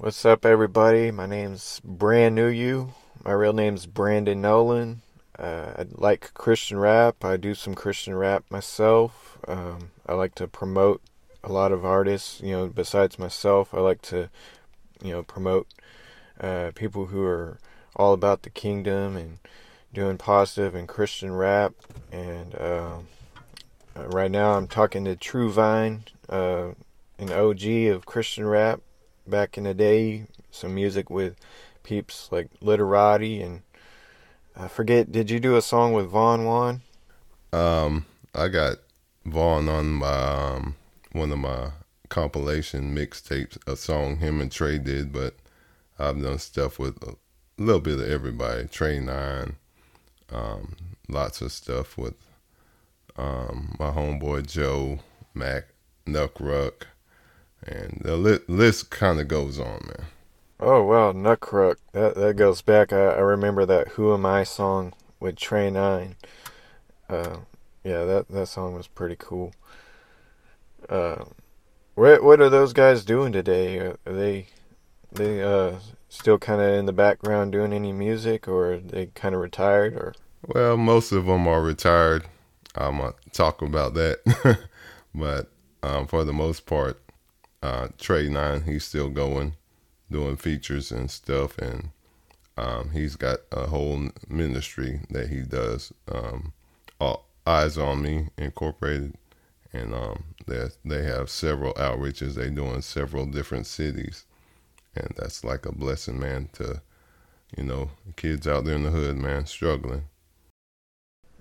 What's up, everybody? My name's Brand New You. My real name's Brandyn Nolan. Uh, I like Christian rap. I do some Christian rap myself. Um, I like to promote a lot of artists. You know, besides myself, I like to, you know, promote uh, people who are all about the kingdom and doing positive and Christian rap. And uh, right now, I'm talking to True Vine, uh, an OG of Christian rap back in the day. Some music with peeps like Literati and I forget. Did you do a song with Vaughn Juan? Um, I got Vaughn on my um, one of my compilation mixtapes, a song him and Trey did, but I've done stuff with a little bit of everybody. Trey Nine, um, lots of stuff with um, my homeboy Joe Mac Nuckruck, and the li- list kind of goes on, man. Oh wow, Nuckruck. That that goes back. I, I remember that "Who Am I" song with Trey Nine. Uh, yeah, that that song was pretty cool. Uh, what what are those guys doing today? Are they they uh still kind of in the background doing any music, or are they kind of retired, or? Well, most of them are retired. I'm gonna talk about that, but um, for the most part, uh, Trey Nine he's still going, doing features and stuff, and um, he's got a whole ministry that he does. Um, Eyes on Me Incorporated, and um, they they have several outreaches they do in several different cities, and that's like a blessing, man. To you know, kids out there in the hood, man, struggling.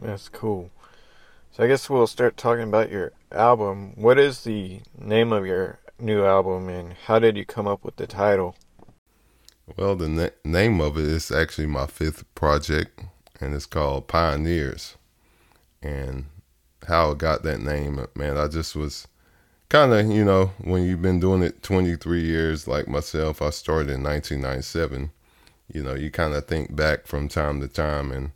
That's cool. So I guess we'll start talking about your album. What is the name of your new album, and how did you come up with the title? Well, the na- name of it is actually my fifth project, and it's called Pioneers. And how I got that name, uh, man, I just was kind of, you know, when you've been doing it 23 years, like myself, I started in 1997. You know, you kind of think back from time to time, and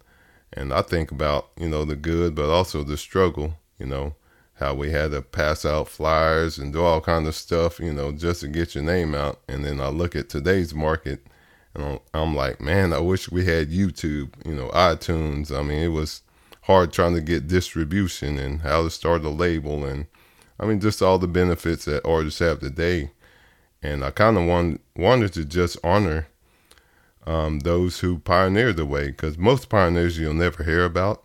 and I think about, you know, the good, but also the struggle. You know, how we had to pass out flyers and do all kind of stuff, you know, just to get your name out. And then I look at today's market, and I'm like, man, I wish we had YouTube, you know, iTunes. I mean, it was hard trying to get distribution and how to start a label, and I mean, just all the benefits that artists have today. And I kind of want, wanted to just honor um, those who pioneered the way, because most pioneers you'll never hear about,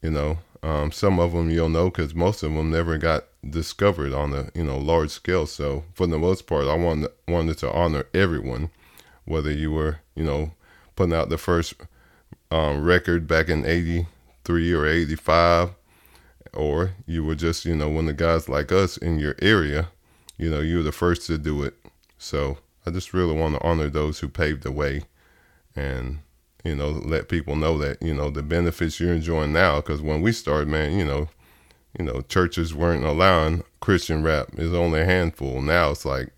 you know. Um, some of them you'll know because most of them never got discovered on a you know large scale. So for the most part, I wanted wanted to honor everyone, whether you were you know putting out the first um, record back in '83 or '85, or you were just you know one of the guys like us in your area, you know you were the first to do it. So I just really want to honor those who paved the way, and you know, let people know that, you know, the benefits you're enjoying now. Because when we started, man, you know, you know, churches weren't allowing Christian rap. It's only a handful. Now it's like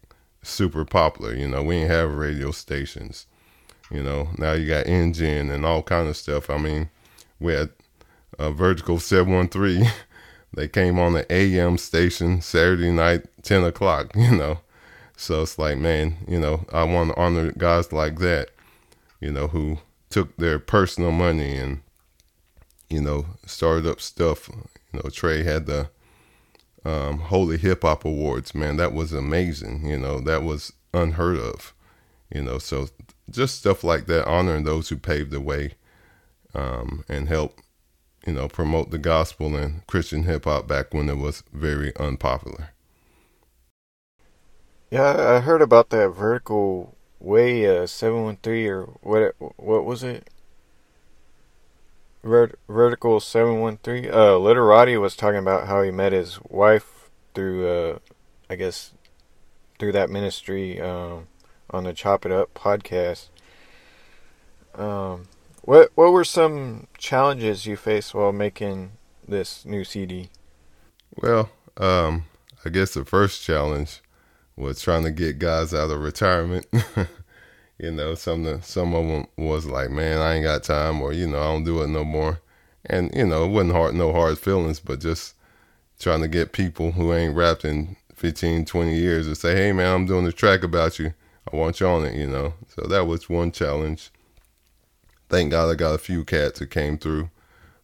super popular. You know, we ain't have radio stations. You know, now you got engine and all kind of stuff. I mean, we had a Vertical 713. they came on the AM station Saturday night, 10 o'clock, you know. So it's like, man, you know, I want to honor guys like that, you know, who took their personal money and you know started up stuff. You know, Trey had the um, Holy Hip Hop Awards. Man, that was amazing. You know, that was unheard of. You know, so just stuff like that, honoring those who paved the way um, and help, you know, promote the gospel and Christian hip hop back when it was very unpopular. Yeah, I heard about that vertical way uh, 713 or what what was it? Vert, vertical 713 uh literati was talking about how he met his wife through uh i guess through that ministry um on the chop it up podcast. Um what what were some challenges you faced while making this new cd well um i guess the first challenge was trying to get guys out of retirement. you know, some of some of them was like, man, I ain't got time, or you know, I don't do it no more. And you know, it wasn't hard, no hard feelings, but just trying to get people who ain't rapped in 15, 20 years to say, hey man, I'm doing a track about you. I want you on it, you know. So that was one challenge. Thank God I got a few cats that came through.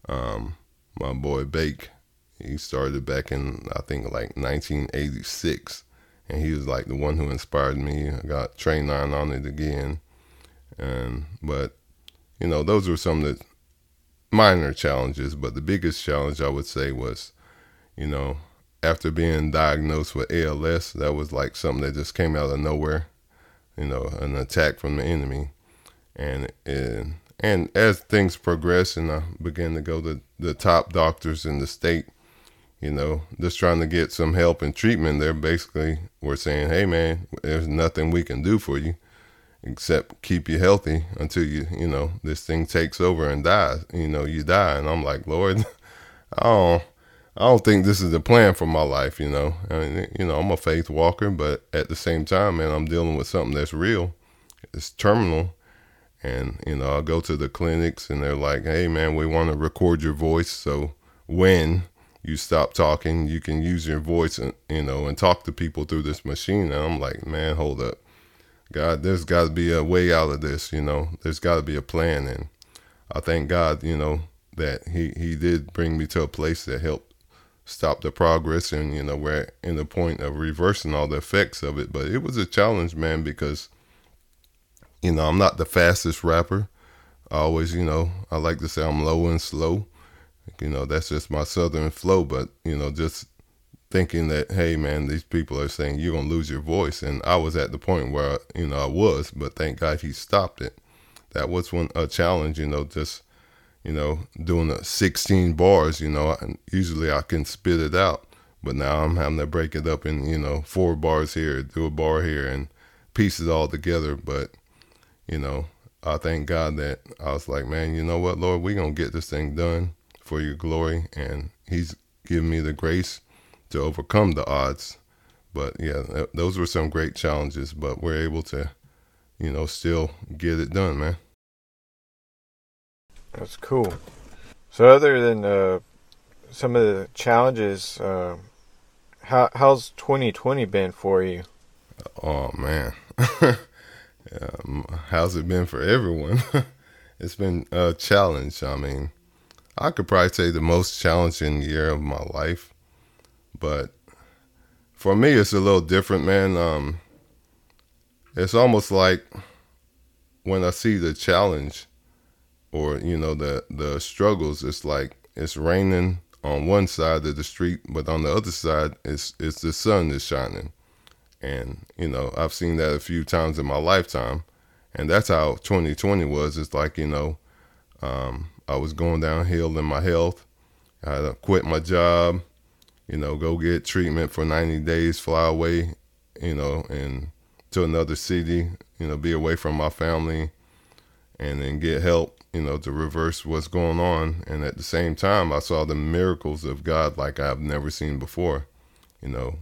Um, my boy Bake, he started back in I think like 1986, and he was like the one who inspired me. I got Trey Nine on it again, and but you know those were some of the minor challenges. But the biggest challenge I would say was, you know, after being diagnosed with ALS, that was like something that just came out of nowhere. You know, an attack from the enemy, and and and as things progressed and I began to go to the top doctors in the state, you know, just trying to get some help and treatment. They're basically we're saying, "Hey, man, there's nothing we can do for you." except keep you healthy until you you know this thing takes over and dies you know you die and i'm like lord i don't i don't think this is the plan for my life you know I mean, you know i'm a faith walker but at the same time man i'm dealing with something that's real it's terminal and you know i'll go to the clinics and they're like hey man we want to record your voice so when you stop talking you can use your voice and you know and talk to people through this machine and i'm like man hold up God, there's got to be a way out of this, you know. There's got to be a plan, and I thank God, you know, that He He did bring me to a place that helped stop the progress, and you know, we're in the point of reversing all the effects of it. But it was a challenge, man, because you know I'm not the fastest rapper. I always, you know, I like to say I'm low and slow. You know, that's just my southern flow. But you know, just thinking that hey man these people are saying you're gonna lose your voice and i was at the point where you know i was but thank god he stopped it that was one a challenge you know just you know doing the 16 bars you know and usually i can spit it out but now i'm having to break it up in you know four bars here do a bar here and piece it all together but you know i thank god that i was like man you know what lord we're gonna get this thing done for your glory and he's given me the grace to overcome the odds. But yeah, those were some great challenges, but we're able to, you know, still get it done, man. That's cool. So, other than uh, some of the challenges, uh, how how's 2020 been for you? Oh man, um, how's it been for everyone? it's been a challenge. I mean, I could probably say the most challenging year of my life. But for me, it's a little different, man. Um, it's almost like when I see the challenge or you know the the struggles. It's like it's raining on one side of the street, but on the other side, it's it's the sun is shining. And you know, I've seen that a few times in my lifetime, and that's how 2020 was. It's like you know, um, I was going downhill in my health. I had to quit my job you know, go get treatment for 90 days, fly away, you know, and to another city, you know, be away from my family and then get help, you know, to reverse what's going on. And at the same time, I saw the miracles of God like I've never seen before. You know,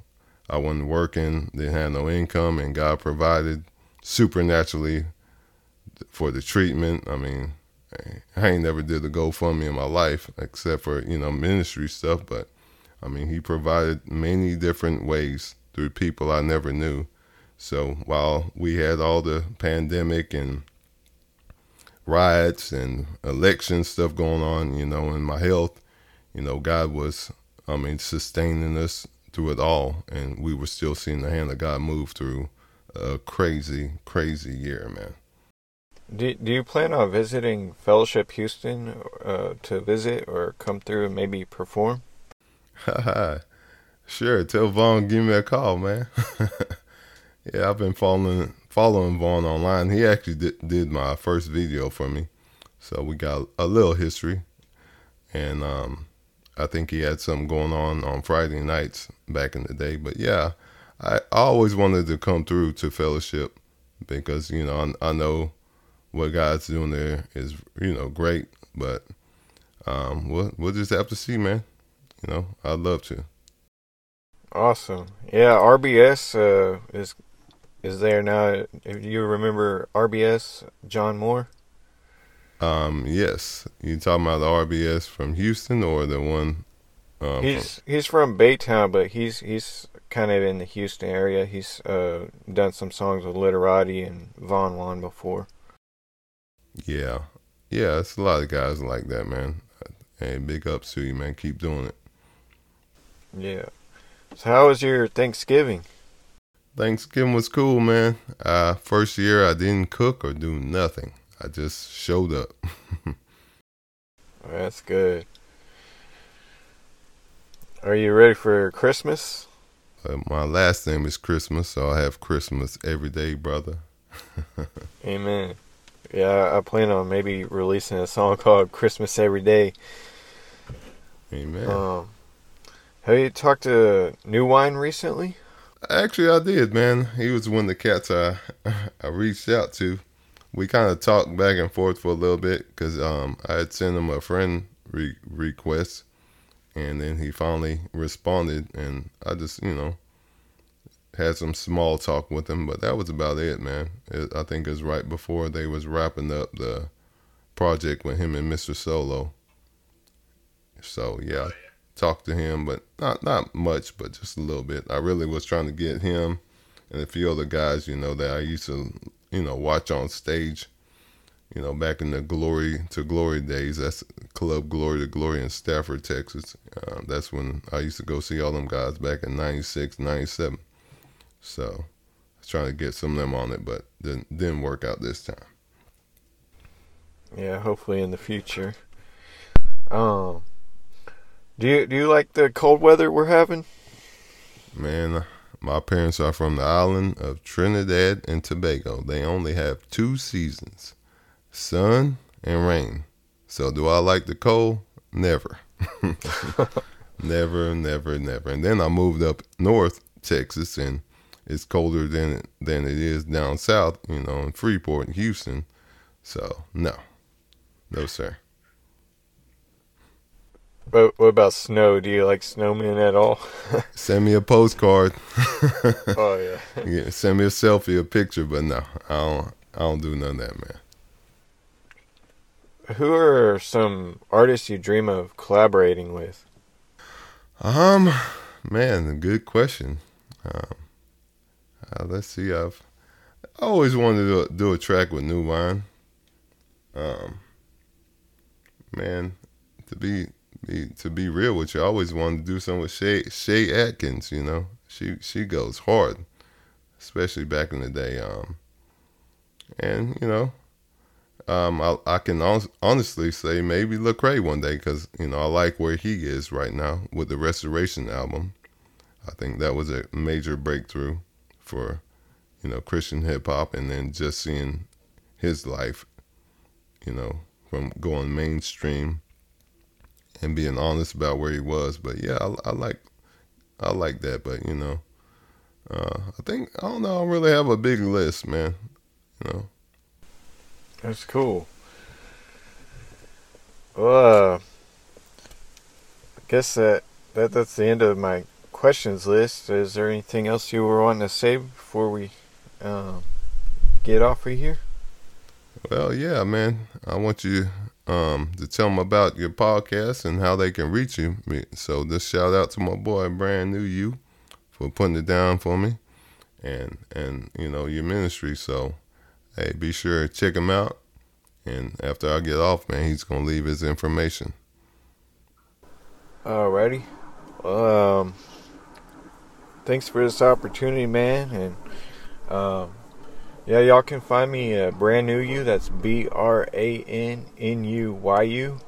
I wasn't working, didn't have no income, and God provided supernaturally for the treatment. I mean, I ain't never did a GoFundMe in my life except for, you know, ministry stuff, but I mean, he provided many different ways through people I never knew. So while we had all the pandemic and riots and election stuff going on, you know, in my health, you know, God was, I mean, sustaining us through it all. And we were still seeing the hand of God move through a crazy, crazy year, man. Do, do you plan on visiting Fellowship Houston uh, to visit or come through and maybe perform? sure. Tell Vaughn, give me a call, man. yeah, I've been following following Vaughn online. He actually did, did my first video for me, so we got a little history. And um, I think he had something going on on Friday nights back in the day. But yeah, I, always wanted to come through to fellowship because you know I, I know what God's doing there is you know great, but um, we'll we'll just have to see, man you know, I'd love to. Awesome. Yeah, RBS uh, is is there now. If you remember RBS, John Moore. Um, yes. You talking about the RBS from Houston or the one Um, he's from, he's from Baytown, but he's he's kind of in the Houston area. He's uh, done some songs with Literati and Von Juan before. Yeah, yeah, it's a lot of guys like that, man. Hey, big ups to you, man. Keep doing it. Yeah. So how was your Thanksgiving? Thanksgiving was cool, man. Uh, first year I didn't cook or do nothing. I just showed up. That's good. Are you ready for Christmas? Uh, my last name is Christmas, so I have Christmas every day, brother. Amen. Yeah, I plan on maybe releasing a song called Christmas Every Day. Amen. Um, have you talked to New Wine recently? Actually, I did, man. He was one of the cats I I reached out to. We kind of talked back and forth for a little bit because um, I had sent him a friend re- request, and then he finally responded, and I just you know had some small talk with him, but that was about it, man. It, I think it was right before they was wrapping up the project with him and Mr. Solo. So yeah, talked to him, but not not much, but just a little bit. I really was trying to get him and a few other guys, you know, that I used to, you know, watch on stage. You know, back in the glory to glory days, that's Club Glory to Glory in Stafford, Texas. Uh, that's when I used to go see all them guys back in 96, 97. So I was trying to get some of them on it, but didn't, didn't work out this time. Yeah, hopefully in the future. Um, do you do you like the cold weather we're having? Man, my parents are from the island of Trinidad and Tobago. They only have two seasons, sun and rain. So do I like the cold? Never. never, never, never. And then I moved up north Texas and it's colder than than it is down south, you know, in Freeport and Houston. So no. No sir. But what about snow? Do you like snowmen at all? send me a postcard. oh yeah. yeah. Send me a selfie, a picture, but no, I don't. I don't do none of that, man. Who are some artists you dream of collaborating with? Um, man, good question. Um, uh, let's see. I've always wanted to do, do a track with New Wine. Um, man, to be be, to be real with you, I always wanted to do something with Shay, Shay Atkins. You know, she she goes hard, especially back in the day. Um, and you know, um, I, I can honestly say maybe Lecrae one day because you know I like where he is right now with the Restoration album. I think that was a major breakthrough for you know Christian hip hop, and then just seeing his life, you know, from going mainstream and being honest about where he was. But yeah, I, I like I like that. But you know, uh, I think I don't know. I don't really have a big list, man. You know. That's cool. Well, uh, I guess that, that that's the end of my questions list. Is there anything else you were wanting to say before we um, get off of here? Well, yeah, man. I want you um, to tell them about your podcast and how they can reach you. So just shout out to my boy Brand New You for putting it down for me, and and you know your ministry. So hey, be sure to check him out. And after I get off, man, he's gonna leave his information. Alrighty. Well, um, thanks for this opportunity, man, and um yeah, y'all can find me uh, brand new you. That's B R A N N U Y U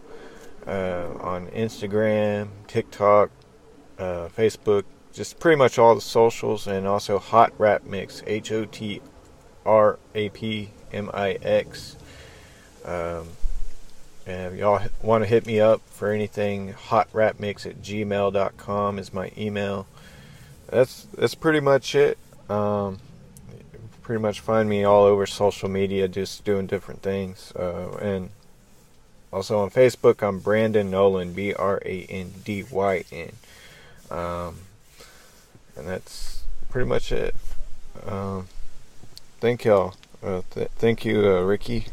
uh, on Instagram, TikTok, uh, Facebook, just pretty much all the socials, and also Hot Rap Mix H O T R A P M I X. Um, and if y'all want to hit me up for anything, hotrapmix at gmail.com is my email. That's that's pretty much it. Um, pretty much find me all over social media, just doing different things. Uh, and also on Facebook, I'm Brandyn Nolan, B R A N D Y N. Um, and that's pretty much it. Um, thank y'all. Uh, th- thank you, uh, Ricky.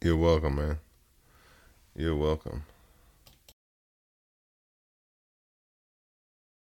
You're welcome, man. You're welcome.